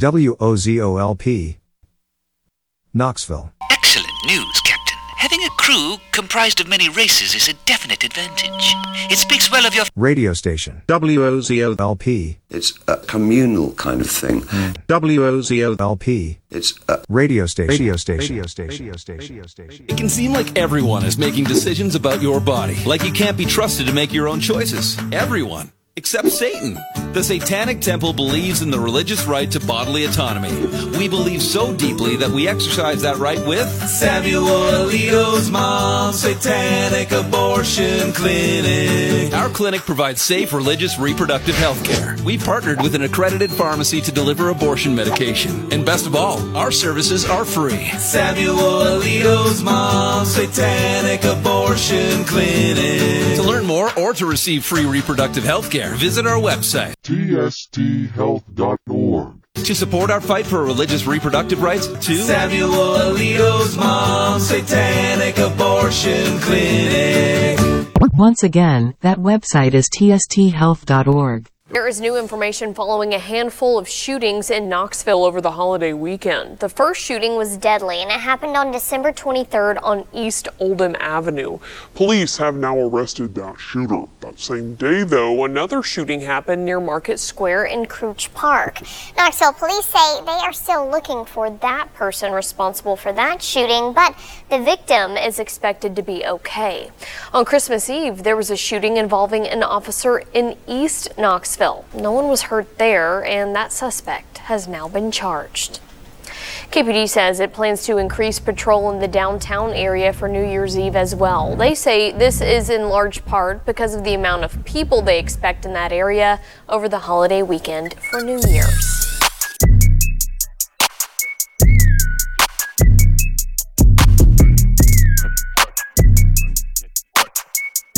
WOZOLP. Knoxville. Excellent news, Captain. Having a crew comprised of many races is a definite advantage. It speaks well of your Radio station. WOZOLP. It's a communal kind of thing. WOZOLP. It's a Radio station. Radio station. Radio station. Radio station. Radio station. It can seem like everyone is making decisions about your body. Like you can't be trusted to make your own choices. Everyone. Except Satan. The Satanic Temple believes in the religious right to bodily autonomy. We believe so deeply that we exercise that right with Samuel Alito's Mom Satanic Abortion Clinic. Our clinic provides safe religious reproductive health care. We partnered with an accredited pharmacy to deliver abortion medication. And best of all, our services are free. Samuel Alito's Mom Satanic Abortion Clinic. To learn more or to receive free reproductive health care, visit our website. tsthealth.org. To support our fight for religious reproductive rights, to Samuel Alito's Mom Satanic Abortion Clinic. Once again, that website is tsthealth.org. There is new information following a handful of shootings in Knoxville over the holiday weekend. The first shooting was deadly and it happened on December 23rd on East Oldham Avenue. Police have now arrested that shooter. That same day, though, Another shooting happened near Market Square in Krutch Park. Knoxville police say they are still looking for that person responsible for that shooting, but the victim is expected to be okay. On Christmas Eve, there was a shooting involving an officer in East Knoxville. No one was hurt there, and that suspect has now been charged. KPD says it plans to increase patrol in the downtown area for New Year's Eve as well. They say this is in large part because of the amount of people they expect in that area over the holiday weekend for New Year's.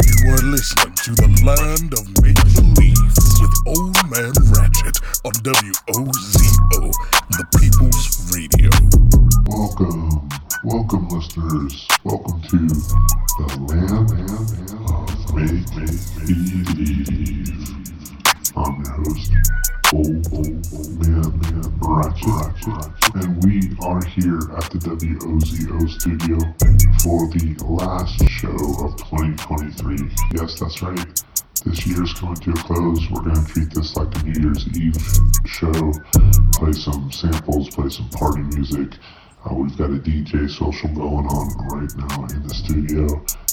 You are listening to the land of Old Man Ratchet on WOZO, the People's Radio. welcome, welcome, listeners. Welcome to the land of make believe. I'm your host, old, old, old man, man, Ratchet, and we are here at the WOZO studio for the last show of 2023. Yes, that's right. This year's coming to a close. We're going to treat this like a New Year's Eve show. Play some samples, play some party music. Uh, we've got a DJ social going on right now in the studio.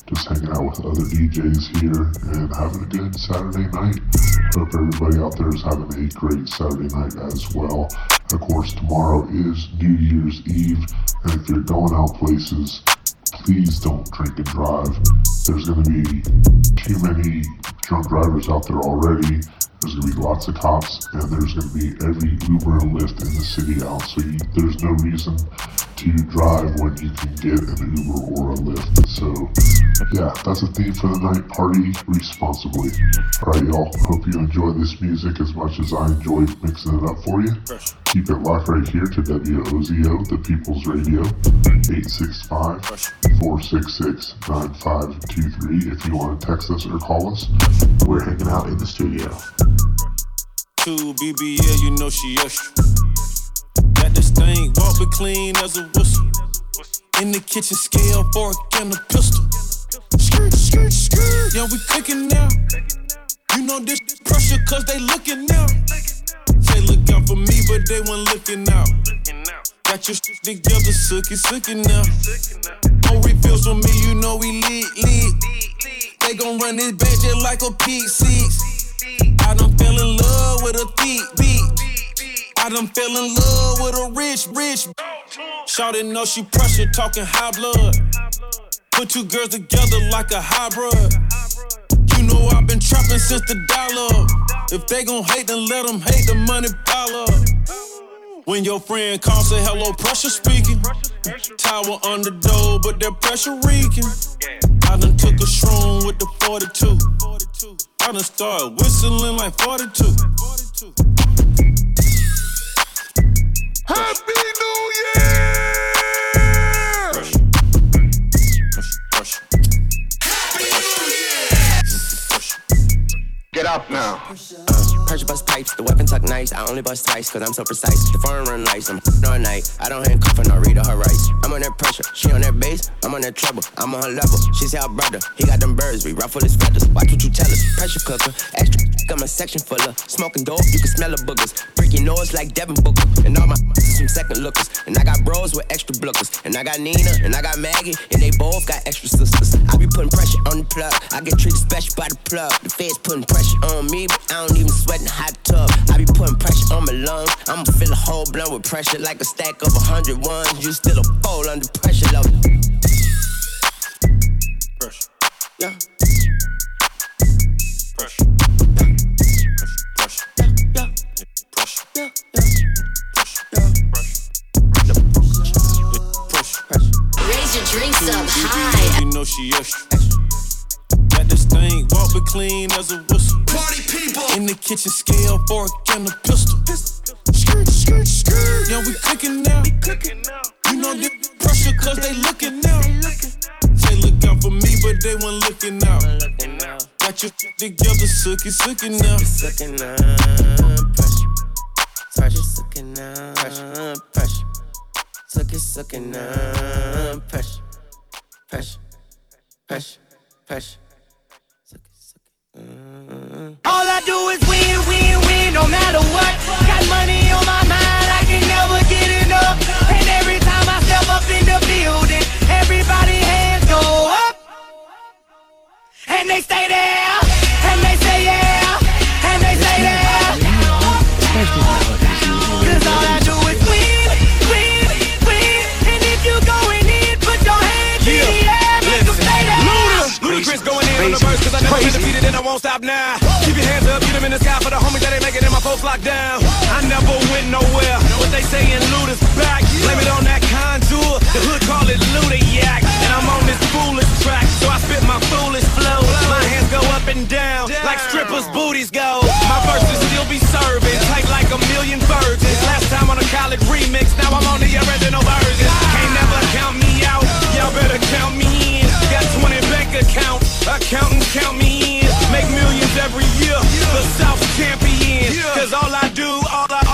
Just hanging out with other DJs here and having a good Saturday night. Hope everybody out there is having a great Saturday night as well. Of course, tomorrow is New Year's Eve, and if you're going out places, please don't drink and drive. There's going to be too many drunk drivers out there already. There's going to be lots of cops, and there's going to be every Uber and Lyft in the city out. So you, there's no reason to drive when you can get an Uber or a Lyft. So yeah, that's the theme for the night. Party responsibly. All right, y'all. Hope you enjoy this music as much as I enjoy mixing it up for you. Keep it locked right here to WOZO, the People's Radio, 865-466-9523 if you want to text us or call us. We're hanging out in the studio. to BBA, you know she extra. Got this walk it clean as a whistle. In the kitchen, scale, fork, and a pistol. Skirt, skirt, skirt. Yeah, we cooking now. You know this pressure, cause they looking now. Say look out for me, but they weren't looking out. Got your shit together, sookie, sookie now. No refills from me, you know we lit, lit. They gon' run this bitch just like a P6. I done fell in love with a thick beat. I done fell in love with a rich, rich. Shawty know she pressure, talking high blood. Put two girls together like a hybrid. You know I've been trapping since the dollar. If they gon' hate, then let them hate the money pile up. When your friend calls, say hello, pressure speaking. Tower the door, but that pressure reeking. I done took a shroom with the 42. I done started whistling like 42. Up now. Pressure bust pipes, The weapon tuck nice. I only bust twice, cause I'm so precise. The foreign run lights. I'm all night. I don't handcuff and I read her rights. I'm on that pressure. She on that bass. I'm on that treble. I'm on her level. She's our oh, brother. He got them birds. We ruffle his feathers. Watch what you tell us. Pressure cooker. Extra. Got my section full of smoking dope. You can smell the boogers. Break your nose like Devin Booker. And all my some second lookers. And I got bros with extra blookers. And I got Nina. And I got Maggie. And they both got extra sisters. I be putting pressure on the plug. I get treated special by the plug. The feds putting pressure on me, but I don't even sweat in the hot tub. I be putting pressure on my lungs. I'ma fill a whole blunt with pressure like a stack of a hundred ones. You still a fold under pressure, love. Pressure. Yeah. She extra. Got this thing, walk but clean as a whistle. Party people. In the kitchen, scale, fork, and a pistol. Skirt, skirt, skirt. Yeah, we cooking now. We cooking now. You know the pressure, cause they looking now. Say look out for me, but they weren't looking out. Got your together, sucky, sucky now. Sucking up pressure. Pressure. Sucking up pressure. Sucking, sucking up pressure. Pressure. Pressure. Pressure. Sucking, sucking. All I do is win, win, win, no matter what. Got money on my mind, I can never get enough. And every time I step up in the building, everybody hands go up. And they stay there, and they say been defeated and I won't stop now. Keep your hands up, get them in the sky for the homies that ain't making it, my folks locked down. I never went nowhere. Know What they saying, Luda's back. Blame it on that contour. The hood call it Ludiac. And I'm on this foolish track, so I spit my foolish flow. My hands go up and down like strippers' booties go. My verses still be serving, tight like a million virgins. Last time on a college remix, now I'm on the original version. Can't never count me out, y'all better count me in. Got 20 bank accounts, accountants count me in. Make millions every year, the South champion. Cause all I do, all I,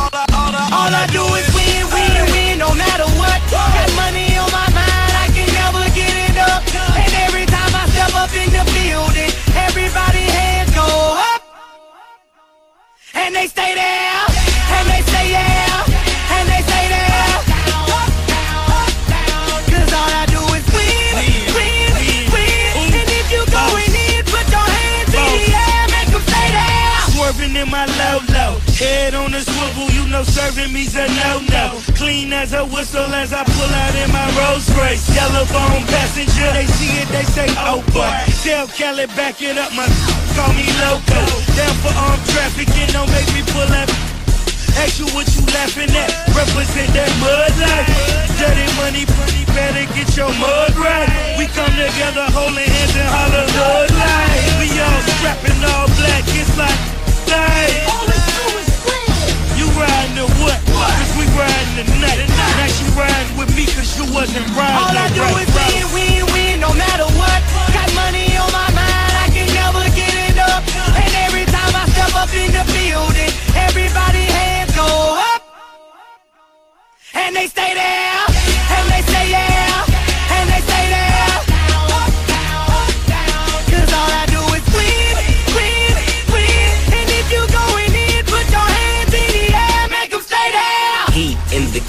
serving a no no. Clean as a whistle as I pull out in my Rolls Royce. Yellow bone passenger, they see it, they say oh boy. Del Kelly back it up, my call me loco. Down for armed trafficking, don't make me pull up. Ask you what you laughing at, represent that mud life. Dirty money, better get your mud right. We come together holding hands and holler hood life. We all strapping all black, it's like, hey. Riding the what? Cause we riding the night. Now she riding with me cause you wasn't riding All I do right is route. win, win, win, no matter what. Got money on my mind, I can never get it up. And every time I step up in the building, everybody hands go up. And they stay there,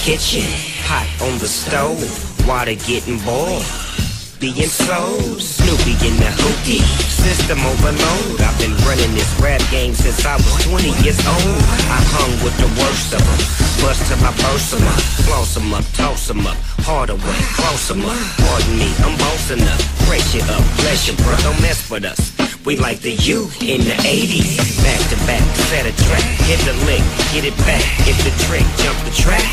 kitchen, hot on the stove, water getting boiled. Being sold, Snoopy in the hookie, system overload. I've been running this rap game since I was 20 years old. I hung with the worst of them, bust I burst 'em up, floss 'em up, toss 'em up, harder way, cross 'em up. Pardon me, I'm bossing up, pressure up, bless you, bro, don't mess with us. We like the U in the 80s, back to back, set a track, hit the lick, get it back, hit the trick, jump the track.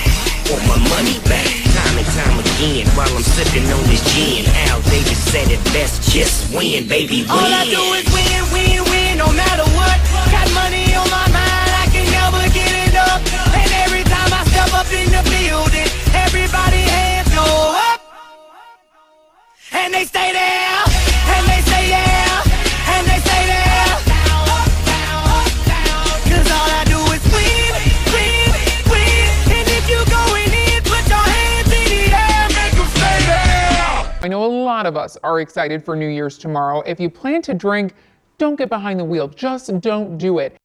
Want my money back, time and time again, while I'm sipping on this gin. Al Davis said it best, just win, baby, win. All I do is win, win, win, no matter what. Got money on my mind, I can never get it up. And every time I step up in the building, everybody hands go up. And they stay there, and they say I know a lot of us are excited for New Year's tomorrow. If you plan to drink, don't get behind the wheel. Just don't do it.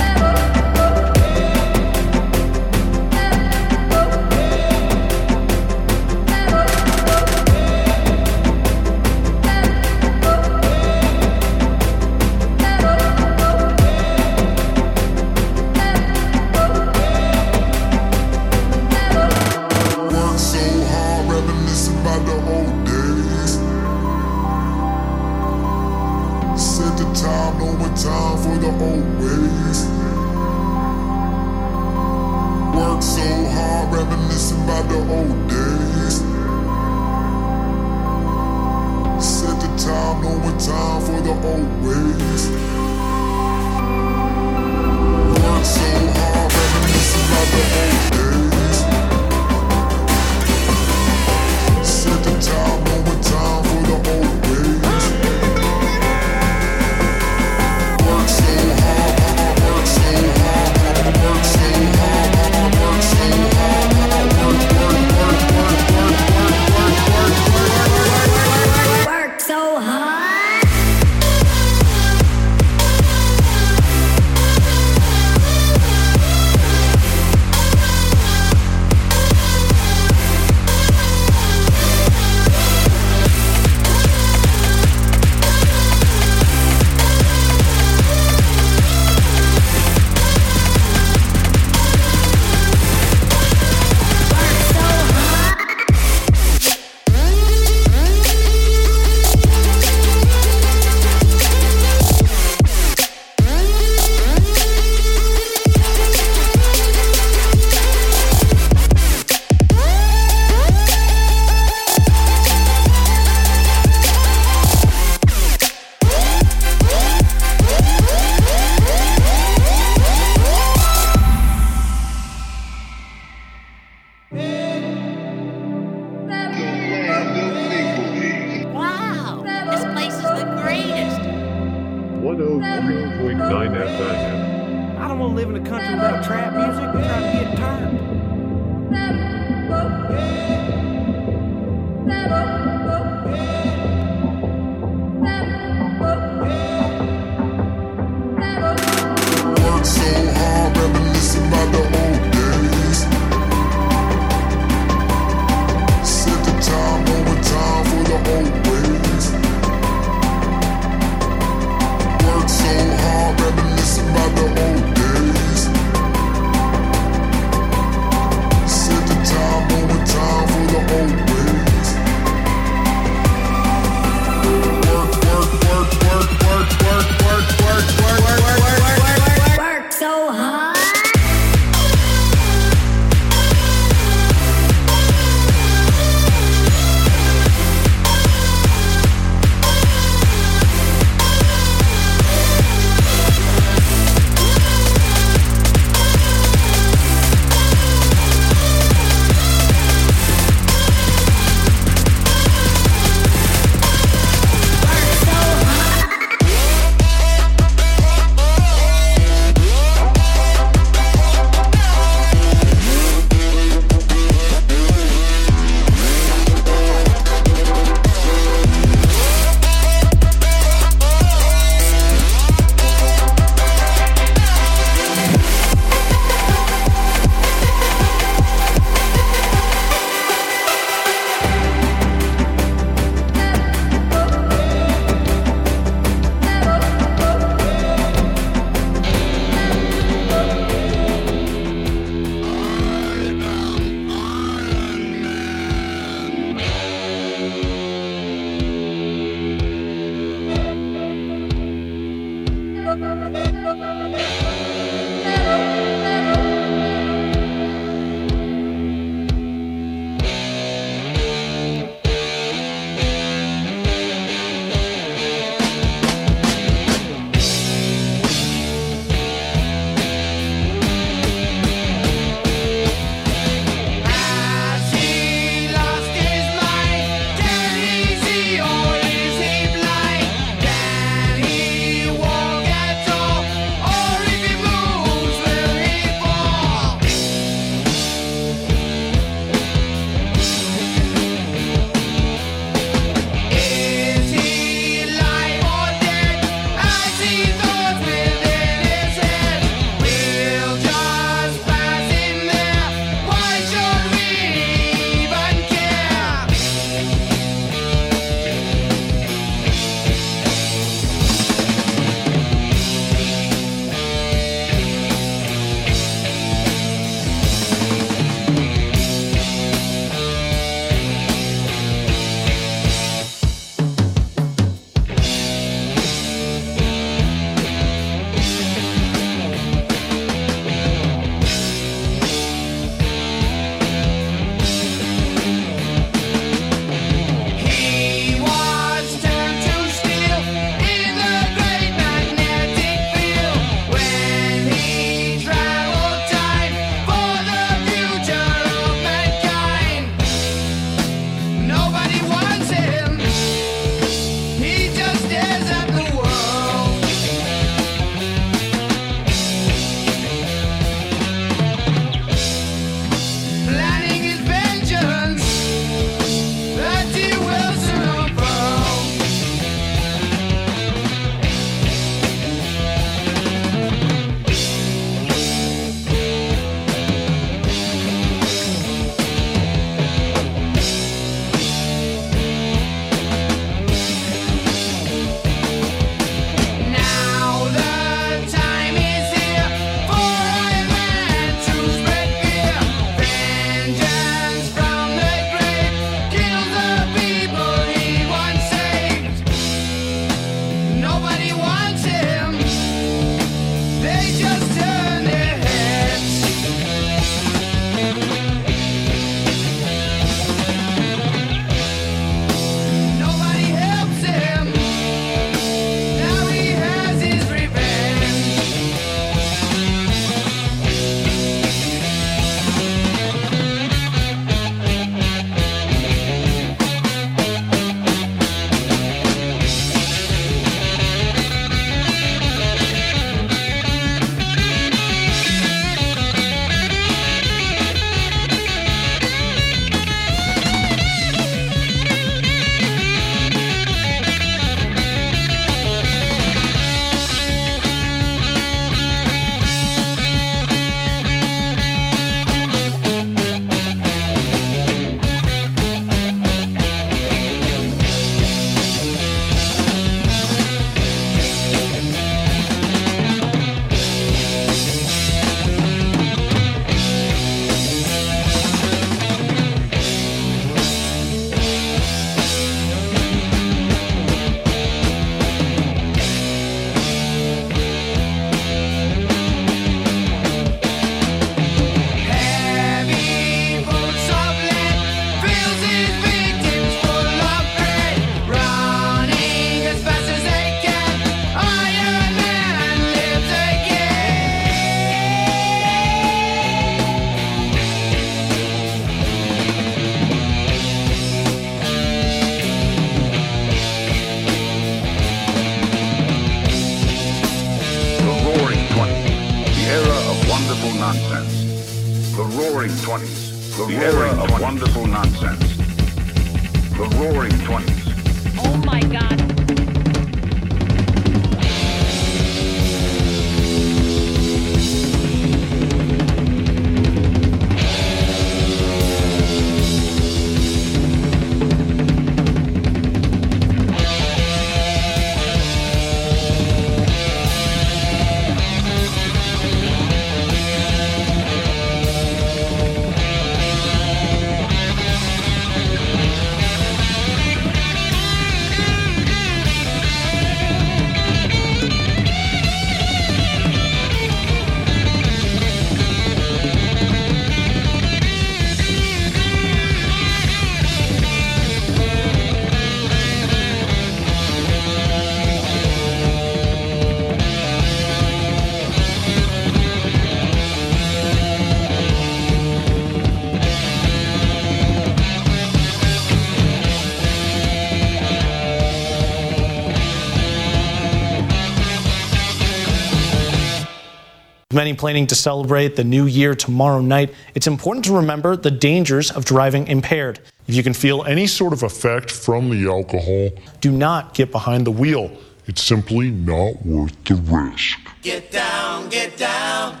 Many planning to celebrate the new year tomorrow night. It's important to remember the dangers of driving impaired. If you can feel any sort of effect from the alcohol, do not get behind the wheel. It's simply not worth the risk. Get down, get down,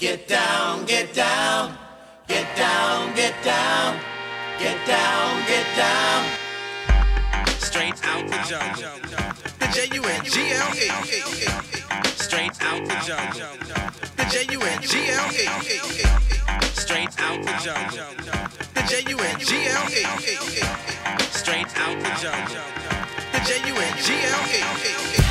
get down, get down, get down, get down, get down, get down. Straight out the jungle. The J-U-N-G-L-E. Straight out the jungle. J U N G L E. Straight out the jungle. The J U N G L E. Straight out the jungle. The J U N G L E.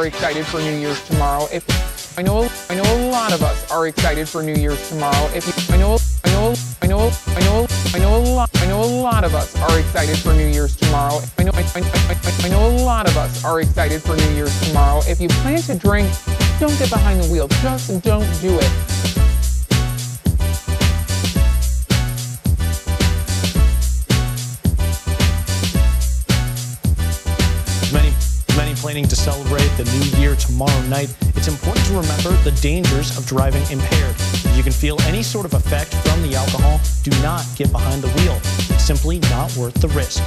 are excited for New Year's tomorrow. If I know, I know a lot of us are excited for New Year's tomorrow. If you, I know, I know, I know, I know, I know a lot, I know a lot of us are excited for New Year's tomorrow. I know, I, I, I, I know a lot of us are excited for New Year's tomorrow. If you plan to drink, don't get behind the wheel. Just don't do it. Many, many planning to celebrate the new year tomorrow night. It's important to remember the dangers of driving impaired. If you can feel any sort of effect from the alcohol, do not get behind the wheel. It's simply not worth the risk.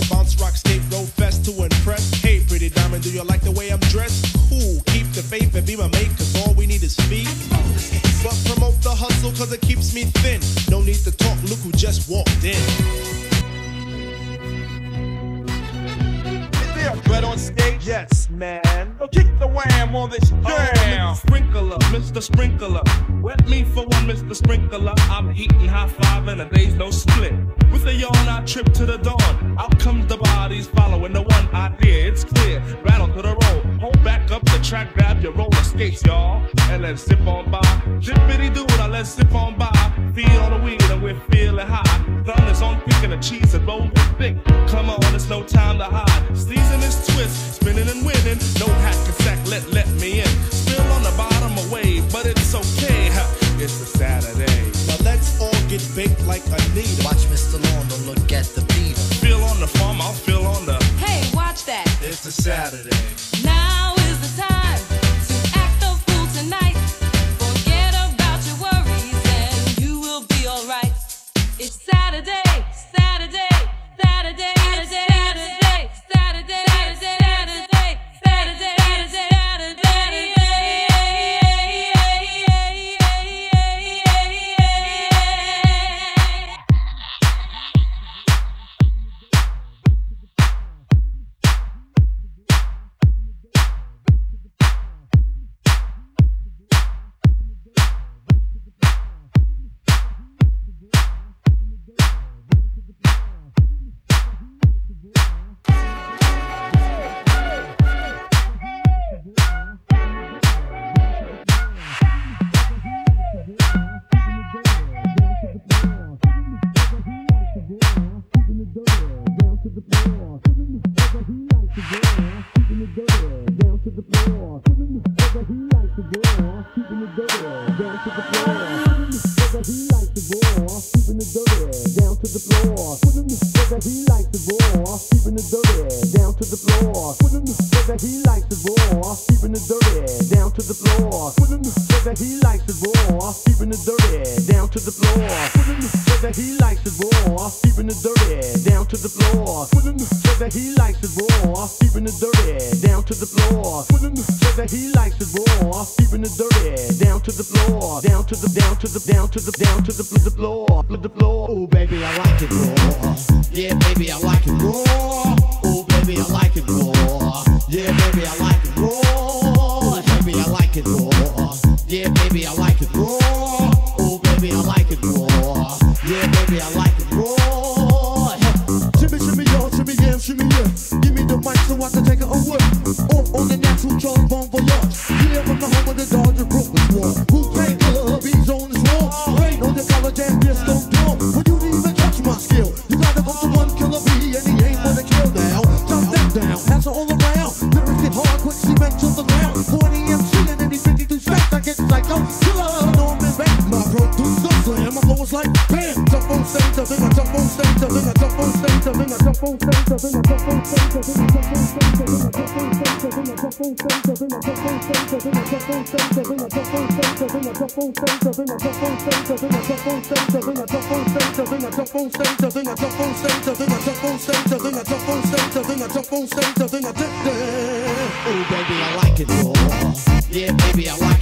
A bounce rock skate road fest to impress. Hey, pretty diamond, do you like the way I'm dressed? Cool, keep the faith and be my mate, cause all we need is feet. But promote the hustle, cause it keeps me thin. No need to talk, look who just walked in. Is there a on stage? Yes, wham on this oh, jam. Sprinkler, Mr. Sprinkler. Wet me for one, Mr. Sprinkler. I'm heating high five and a day's no split. With a yawn, I trip to the dawn. Out comes the bodies following the one idea. It's clear. Rattle to the roll. Hold back up the track, grab your roller skates, y'all. And let's zip on by. Zippity doo, now let's zip on by. Feel the weed and we're feeling high. Thumb is on quick and the cheese is rolling thick. Come on, it's no time to hide. Season is twist, spinning and winning. No hack and sack, let let me in. Spill on the bottom away, but it's okay. ha, It's a Saturday. Now let's all get baked like Anita. Watch Mr. Lawn, don't look at the beat. Feel on the farm, I'll feel on the. Hey, watch that. It's a Saturday. on stage, I think I jump on stage, I think I did that. Oh, baby, I like it more. Yeah, baby, I like it.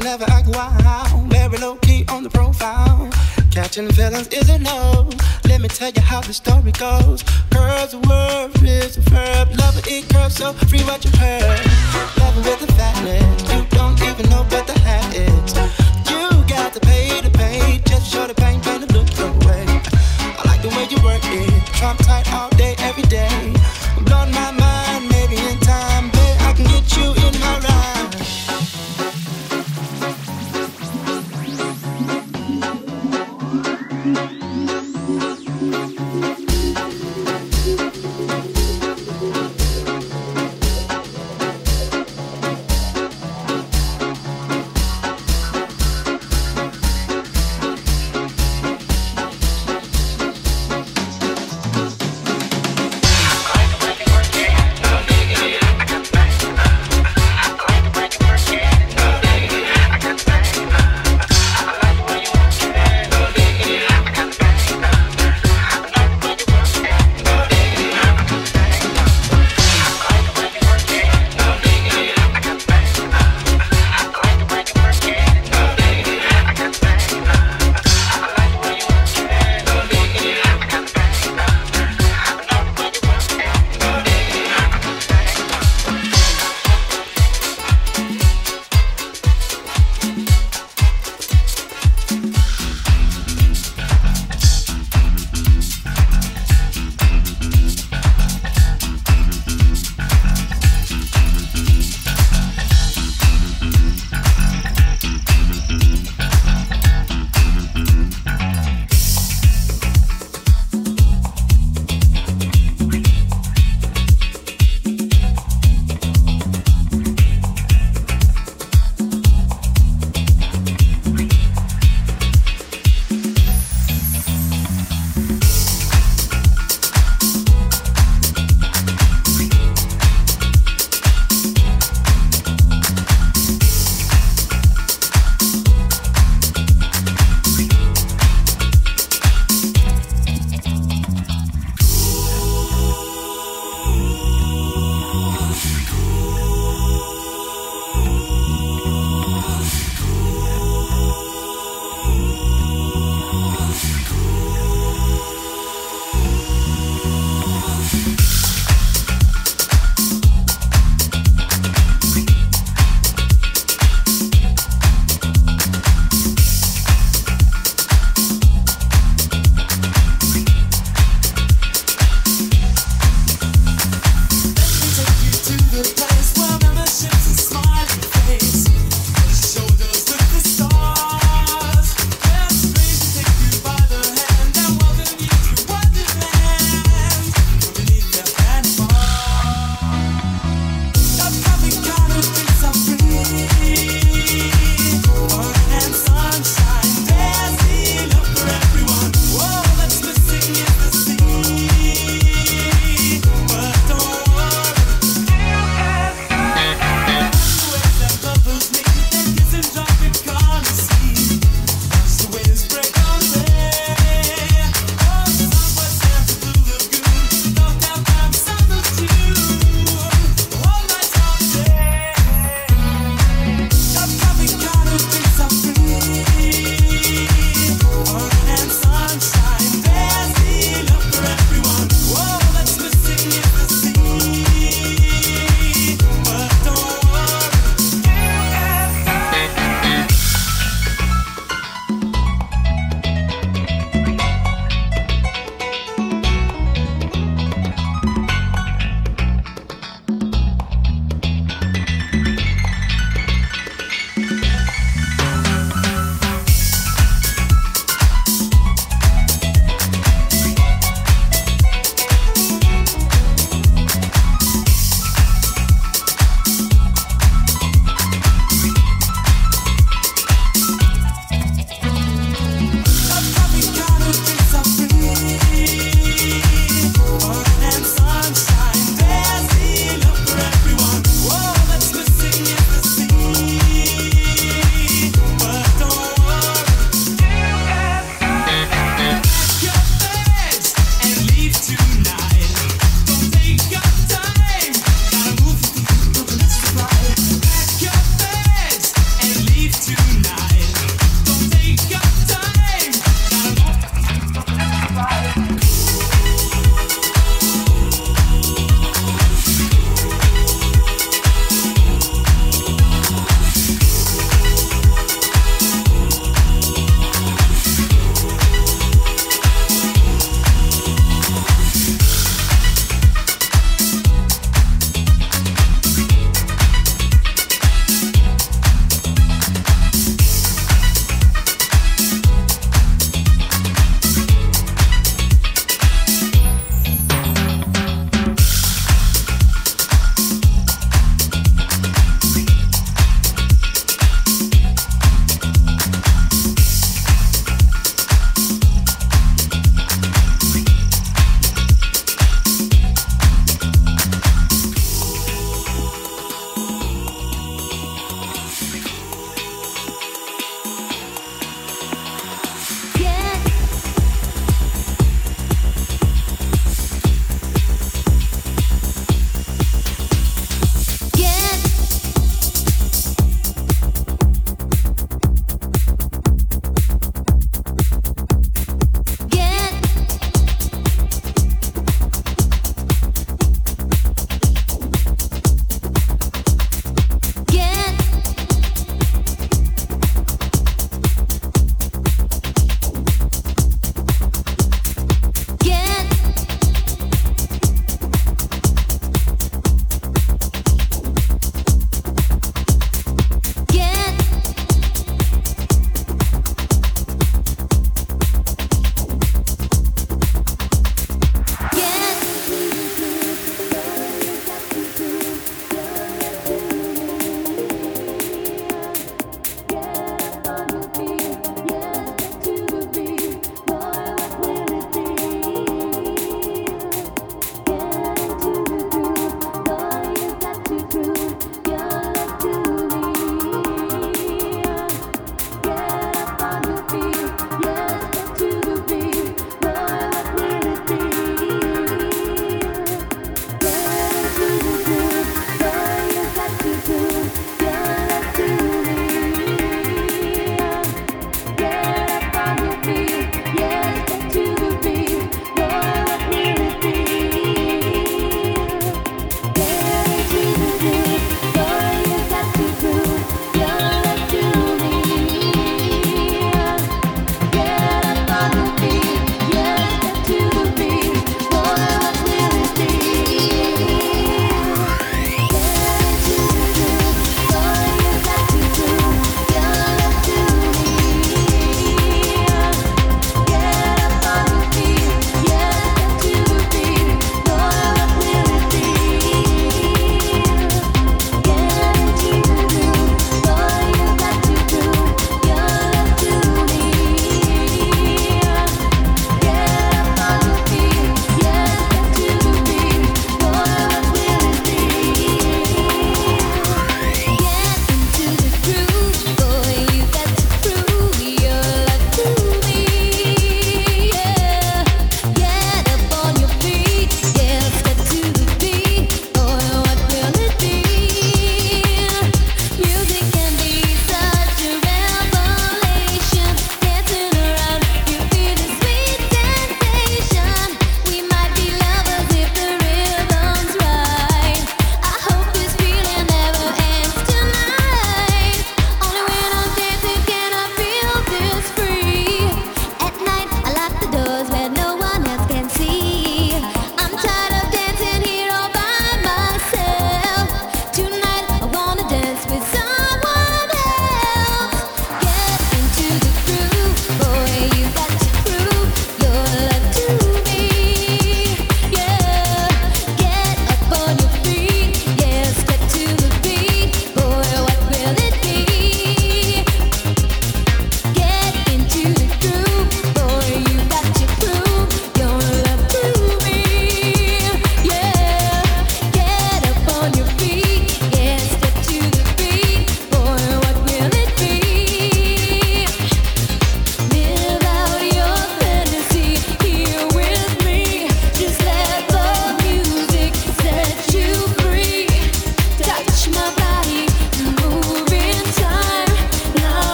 you never act wild. Very low key on the profile. Catching feelings is a no. Let me tell you how the story goes. Curves, a word, is a verb. Love it, curves, so free what you heard. Loving with a fatness. You don't even know what the hat is. You got to pay to pay. Just show the pain, better look your way. I like the way you work it. Trump tight all day, every day.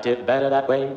Liked it better that way.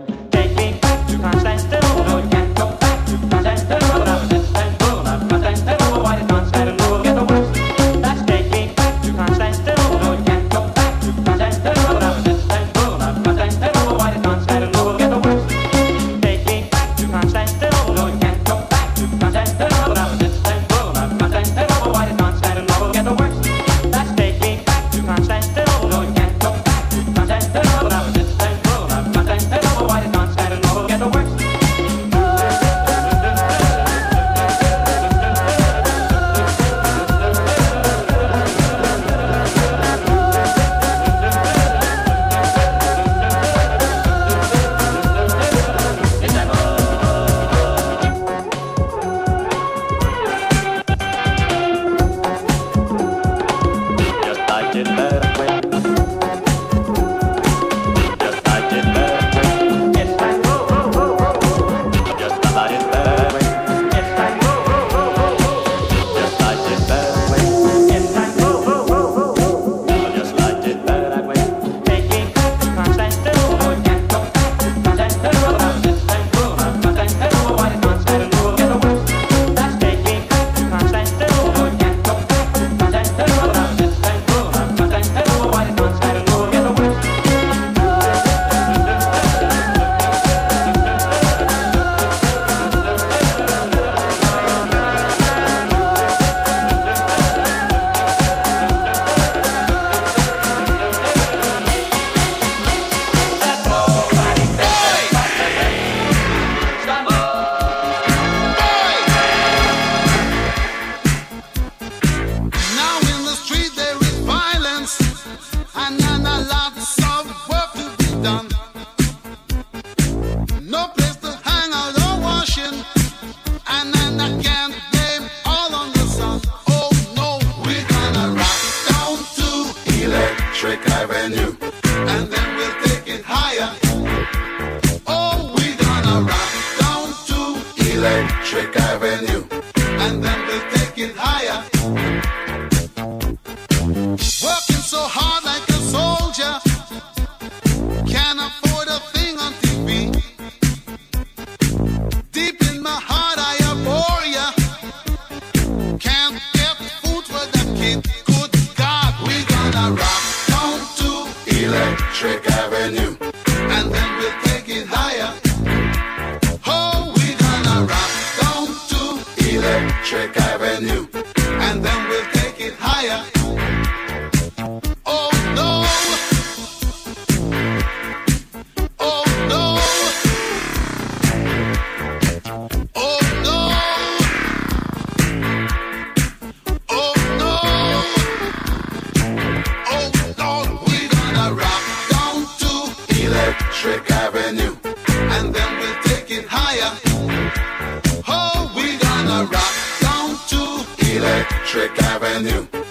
Electric Avenue,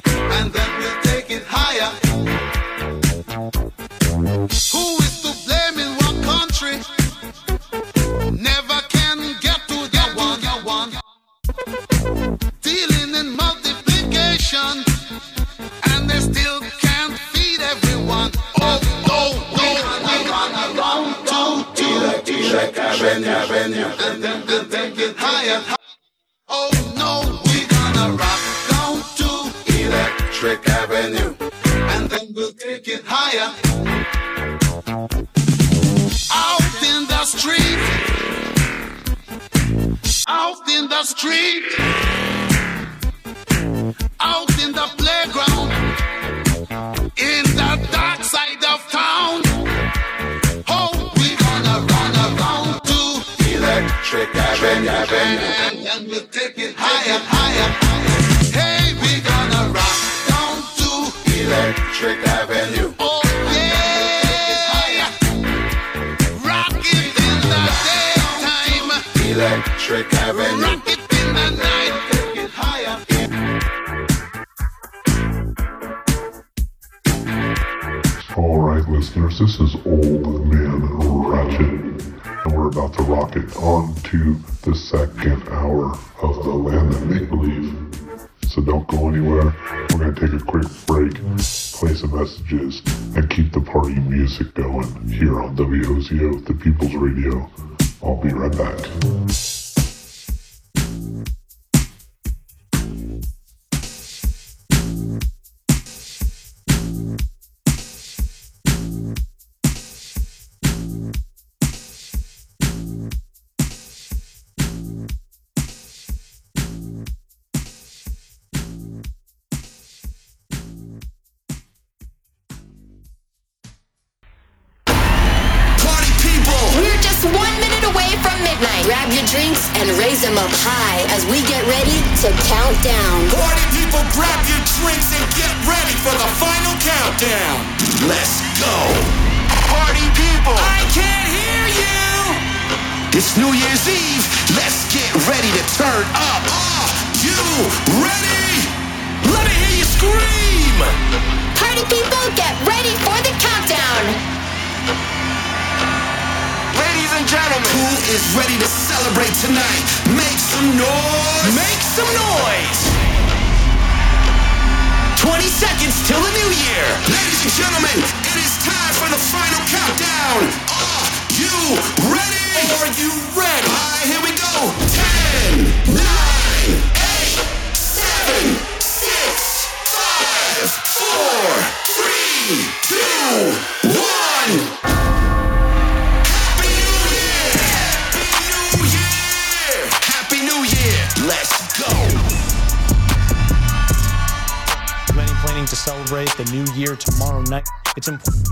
It's important.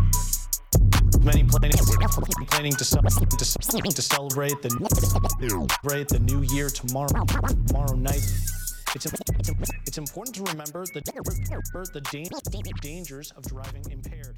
Many planning, planning to, to, to celebrate the celebrate the new year tomorrow tomorrow night. It's, it's important to remember the, the dangers of driving impaired.